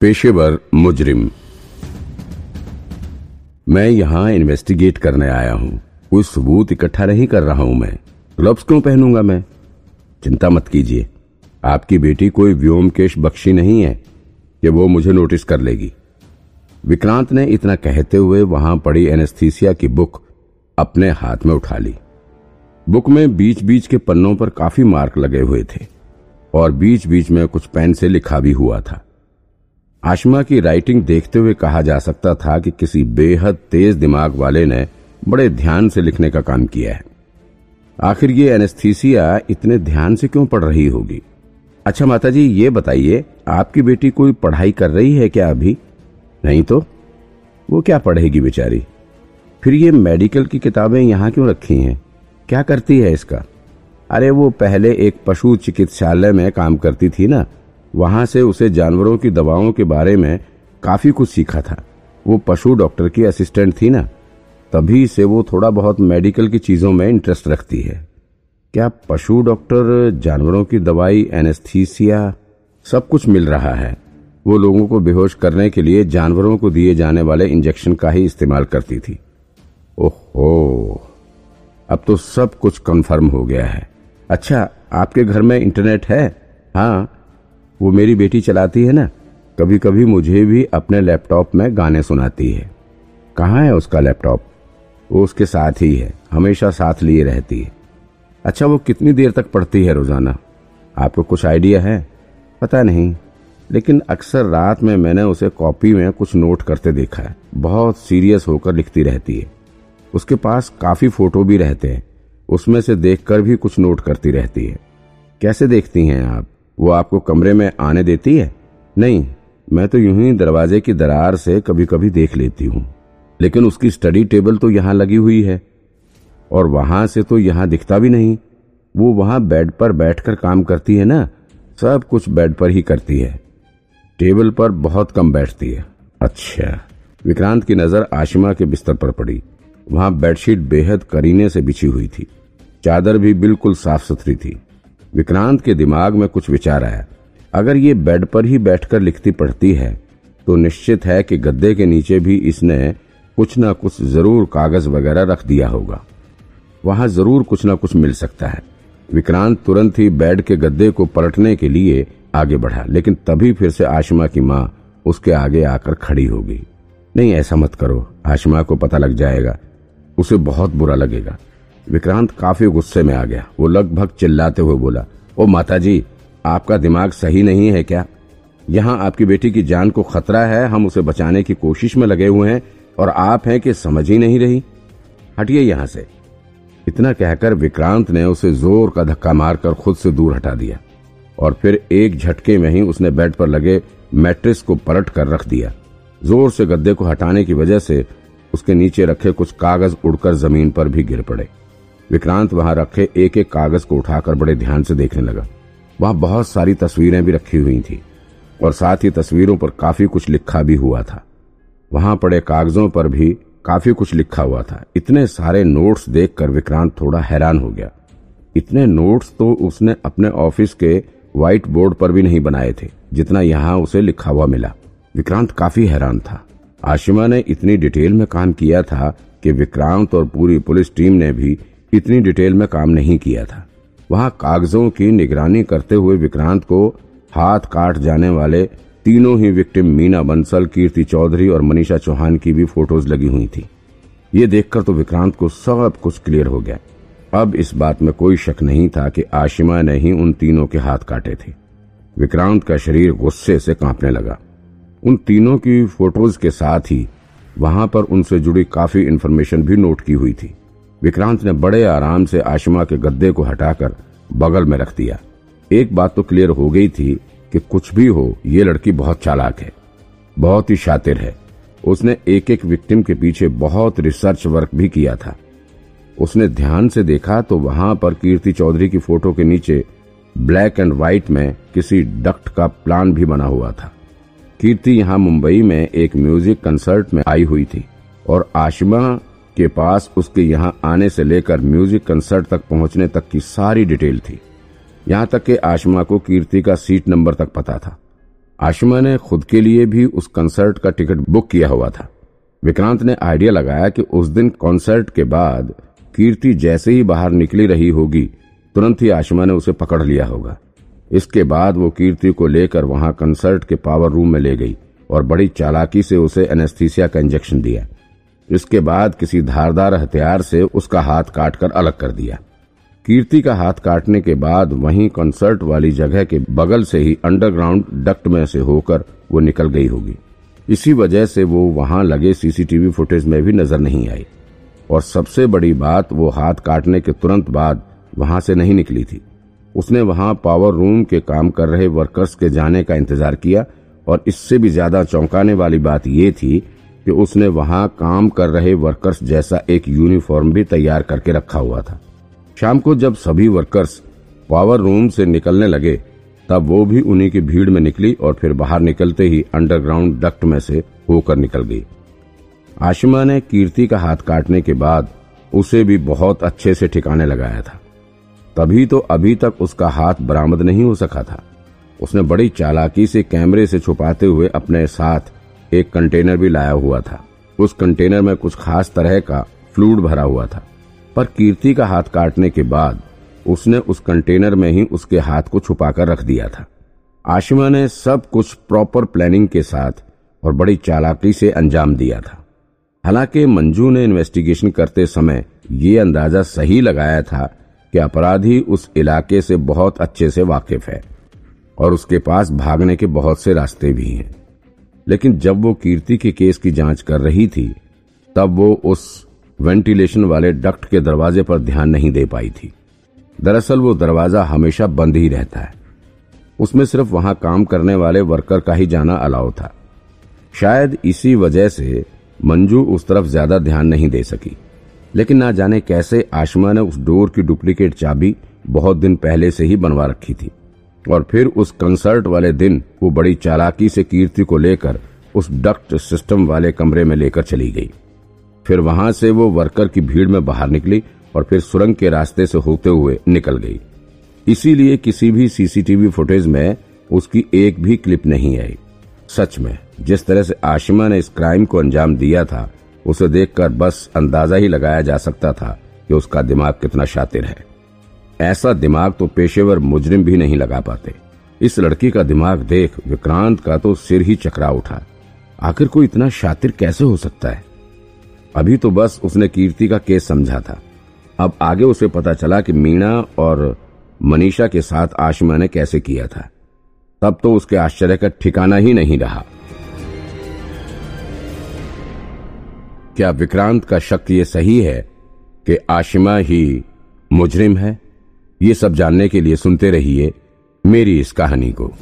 पेशेवर मुजरिम। मैं यहाँ इन्वेस्टिगेट करने आया हूँ। कोई सबूत इकट्ठा नहीं कर रहा हूँ मैं। ग्लव्स क्यों पहनूँगा मैं? चिंता मत कीजिए। आपकी बेटी कोई व्योमकेश बख्शी नहीं है कि वो मुझे नोटिस कर लेगी। विक्रांत ने इतना कहते हुए वहाँ पड़ी एनेस्थीसिया की बुक अपने हाथ में उठा ली। बुक में बीच बीच के पन्नों पर काफ़ी मार्क लगे हुए थे और बीच बीच में कुछ पेन से लिखा भी हुआ था। आशमा की राइटिंग देखते हुए कहा जा सकता था कि किसी बेहद तेज दिमाग वाले ने बड़े ध्यान से लिखने का काम किया है। आखिर ये एनेस्थीसिया इतने ध्यान से क्यों पढ़ रही होगी? अच्छा माता जी ये बताइए, आपकी बेटी कोई पढ़ाई कर रही है क्या अभी? नहीं तो? वो क्या पढ़ेगी बेचारी? फिर ये मेडिकल की किताबें यहाँ क्यों रखी हैं? क्या करती है इसका? अरे, वो पहले एक पशु चिकित्सालय में काम करती थी ना वहाँ से उसे जानवरों की दवाओं के बारे में काफ़ी कुछ सीखा था। वो पशु डॉक्टर की असिस्टेंट थी ना, तभी से वो थोड़ा बहुत मेडिकल की चीज़ों में इंटरेस्ट रखती है। क्या पशु डॉक्टर, जानवरों की दवाई, एनेस्थीसिया, सब कुछ मिल रहा है? वो लोगों को बेहोश करने के लिए जानवरों को दिए जाने वाले इंजेक्शन का ही इस्तेमाल करती थी। ओहो, अब तो सब कुछ कंफर्म हो गया है। अच्छा आपके घर में इंटरनेट है? हाँ वो मेरी बेटी चलाती है ना? कभी कभी मुझे भी अपने लैपटॉप में गाने सुनाती है। कहाँ है उसका लैपटॉप? वो उसके साथ ही है, हमेशा साथ लिए रहती है। अच्छा वो कितनी देर तक पढ़ती है रोज़ाना? आपको कुछ आइडिया है? पता नहीं, लेकिन अक्सर रात में मैंने उसे कॉपी में कुछ नोट करते देखा है। बहुत सीरियस होकर लिखती रहती है। उसके पास काफ़ी फ़ोटो भी रहते हैं। उसमें से देखकर भी कुछ नोट करती रहती है। कैसे देखती हैं आप? वो आपको कमरे में आने देती है? नहीं, मैं तो यूँ ही दरवाजे की दरार से कभी कभी देख लेती हूँ। लेकिन उसकी स्टडी टेबल तो यहाँ लगी हुई है। और वहाँ से तो यहाँ दिखता भी नहीं। वो वहाँ बेड पर बैठकर काम करती है ना? सब कुछ बेड पर ही करती है। टेबल पर बहुत कम बैठती है। अच्छा। विक्रांत की नज़र आशिमा के बिस्तर पर पड़ी। वहाँ बेडशीट बेहद करीने से बिछी हुई थी। चादर भी बिल्कुल साफ़ सुथरी थी। विक्रांत के दिमाग में कुछ विचार आया। अगर ये बेड पर ही बैठकर लिखती पढ़ती है तो निश्चित है कि गद्दे के नीचे भी इसने कुछ ना कुछ ज़रूर कागज़ वगैरह रख दिया होगा। वहाँ ज़रूर कुछ ना कुछ मिल सकता है। विक्रांत तुरंत ही बेड के गद्दे को पलटने के लिए आगे बढ़ा, लेकिन तभी फिर से आशमा की माँ उसके आगे आकर खड़ी हो गई नहीं, ऐसा मत करो। आशमा को पता लग जाएगा। उसे बहुत बुरा लगेगा। विक्रांत काफ़ी गुस्से में आ गया। वो लगभग चिल्लाते हुए बोला, ओ माता जी आपका दिमाग सही नहीं है क्या? यहाँ आपकी बेटी की जान को खतरा है, हम उसे बचाने की कोशिश में लगे हुए हैं और आप हैं कि समझ ही नहीं रही। हटिए यहाँ से। इतना कहकर विक्रांत ने उसे ज़ोर का धक्का मारकर खुद से दूर हटा दिया और फिर एक झटके में ही उसने बेड पर लगे मैट्रिस को पलट कर रख दिया। ज़ोर से गद्दे को हटाने की वजह से उसके नीचे रखे कुछ कागज़ उड़कर ज़मीन पर भी गिर पड़े। विक्रांत वहाँ रखे एक एक कागज़ को उठाकर बड़े ध्यान से देखने लगा। वहाँ बहुत सारी तस्वीरें भी रखी हुई थी और साथ ही तस्वीरों पर काफ़ी कुछ लिखा भी हुआ था। वहाँ पड़े कागजों पर भी काफ़ी कुछ लिखा हुआ था। इतने सारे नोट्स देखकर विक्रांत थोड़ा हैरान हो गया। इतने नोट्स तो उसने अपने ऑफ़िस के व्हाइट बोर्ड पर भी नहीं बनाए थे, जितना यहाँ उसे लिखा हुआ मिला। विक्रांत काफ़ी हैरान था। आशिमा ने इतनी डिटेल में काम किया था कि विक्रांत और पूरी पुलिस टीम ने भी इतनी डिटेल में काम नहीं किया था। वहाँ कागजों की निगरानी करते हुए विक्रांत को हाथ काट जाने वाले तीनों ही विक्टिम मीना बंसल, कीर्ति चौधरी और मनीषा चौहान की भी फ़ोटोज़ लगी हुई थी। ये देखकर तो विक्रांत को सब कुछ क्लियर हो गया। अब इस बात में कोई शक नहीं था कि आशिमा ने ही उन तीनों के हाथ काटे थे। विक्रांत का शरीर गुस्से से कांपने लगा। उन तीनों की फ़ोटोज़ के साथ ही वहाँ पर उनसे जुड़ी काफ़ी इन्फॉर्मेशन भी नोट की हुई थी। विक्रांत ने बड़े आराम से आशिमा के गद्दे को हटाकर बगल में रख दिया। एक बात तो क्लियर हो गई थी कि कुछ भी हो, ये लड़की बहुत चालाक है, बहुत ही शातिर है। उसने एक एक विक्टिम के पीछे बहुत रिसर्च वर्क भी किया था। उसने ध्यान से देखा तो वहाँ पर कीर्ति चौधरी की फ़ोटो के नीचे ब्लैक एंड व्हाइट में किसी डक्ट का प्लान भी बना हुआ था। कीर्ति यहाँ मुंबई में एक म्यूज़िक कंसर्ट में आई हुई थी और आशिमा के पास उसके यहाँ आने से लेकर म्यूज़िक कंसर्ट तक पहुँचने तक की सारी डिटेल थी। यहाँ तक कि आशमा को कीर्ति का सीट नंबर तक पता था। आशिमा ने खुद के लिए भी उस कंसर्ट का टिकट बुक किया हुआ था। विक्रांत ने आइडिया लगाया कि उस दिन कॉन्सर्ट के बाद कीर्ति जैसे ही बाहर निकली रही होगी, तुरंत ही आशमा ने उसे पकड़ लिया होगा। इसके बाद वो कीर्ति को लेकर वहाँ कंसर्ट के पावर रूम में ले गई और बड़ी चालाकी से उसे एनेस्थीसिया का इंजेक्शन दिया। इसके बाद किसी धारदार हथियार से उसका हाथ काटकर अलग कर दिया। कीर्ति का हाथ काटने के बाद वहीं कंसर्ट वाली जगह के बगल से ही अंडरग्राउंड डक्ट में से होकर वो निकल गई होगी। इसी वजह से वो वहाँ लगे सीसीटीवी फुटेज में भी नज़र नहीं आई। और सबसे बड़ी बात, वो हाथ काटने के तुरंत बाद वहाँ से नहीं निकली थी। उसने वहाँ पावर रूम के काम कर रहे वर्कर्स के जाने का इंतज़ार किया, और इससे भी ज़्यादा चौंकाने वाली बात यह थी कि उसने वहाँ काम कर रहे वर्कर्स जैसा एक यूनिफॉर्म भी तैयार करके रखा हुआ था। शाम को जब सभी वर्कर्स पावर रूम से निकलने लगे, तब वो भी उन्हीं की भीड़ में निकली और फिर बाहर निकलते ही अंडरग्राउंड डक्ट में से होकर निकल गई। आशिमा ने कीर्ति का हाथ काटने के बाद उसे भी बहुत अच्छे से ठिकाने लगाया था। तभी तो अभी तक उसका हाथ बरामद नहीं हो सका था। उसने बड़ी चालाकी से कैमरे से छुपाते हुए अपने साथ एक कंटेनर भी लाया हुआ था। उस कंटेनर में कुछ खास तरह का फ्लूड भरा हुआ था। पर कीर्ति का हाथ काटने के बाद उसने उस कंटेनर में ही उसके हाथ को छुपाकर रख दिया था। आशिमा ने सब कुछ प्रॉपर प्लानिंग के साथ और बड़ी चालाकी से अंजाम दिया था। हालाँकि मंजू ने इन्वेस्टिगेशन करते समय ये अंदाज़ा सही लगाया था कि अपराधी उस इलाके से बहुत अच्छे से वाकिफ है और उसके पास भागने के बहुत से रास्ते भी हैं। लेकिन जब वो कीर्ति के केस की जाँच कर रही थी, तब वो उस वेंटिलेशन वाले डक्ट के दरवाजे पर ध्यान नहीं दे पाई थी। दरअसल वो दरवाज़ा हमेशा बंद ही रहता है। उसमें सिर्फ़ वहाँ काम करने वाले वर्कर का ही जाना अलाउ था। शायद इसी वजह से मंजू उस तरफ़ ज़्यादा ध्यान नहीं दे सकी। लेकिन ना जाने कैसे आशमा ने उस डोर की डुप्लीकेट चाबी बहुत दिन पहले से ही बनवा रखी थी। और फिर उस कंसर्ट वाले दिन वो बड़ी चालाकी से कीर्ति को लेकर उस डक्ट सिस्टम वाले कमरे में लेकर चली गई। फिर वहाँ से वो वर्कर की भीड़ में बाहर निकली और फिर सुरंग के रास्ते से होते हुए निकल गई। इसीलिए किसी भी सीसीटीवी फुटेज में उसकी एक भी क्लिप नहीं आई। सच में, जिस तरह से आशिमा ने इस क्राइम को अंजाम दिया था, उसे देखकर बस अंदाज़ा ही लगाया जा सकता था कि उसका दिमाग कितना शातिर है। ऐसा दिमाग तो पेशेवर मुजरिम भी नहीं लगा पाते। इस लड़की का दिमाग देख विक्रांत का तो सिर ही चकरा उठा। आखिर कोई इतना शातिर कैसे हो सकता है? अभी तो बस उसने कीर्ति का केस समझा था। अब आगे उसे पता चला कि मीणा और मनीषा के साथ आशिमा ने कैसे किया था। तब तो उसके आश्चर्य का ठिकाना ही नहीं रहा। क्या विक्रांत का शक ये सही है कि आशिमा ही मुजरिम है? ये सब जानने के लिए सुनते रहिए मेरी इस कहानी को।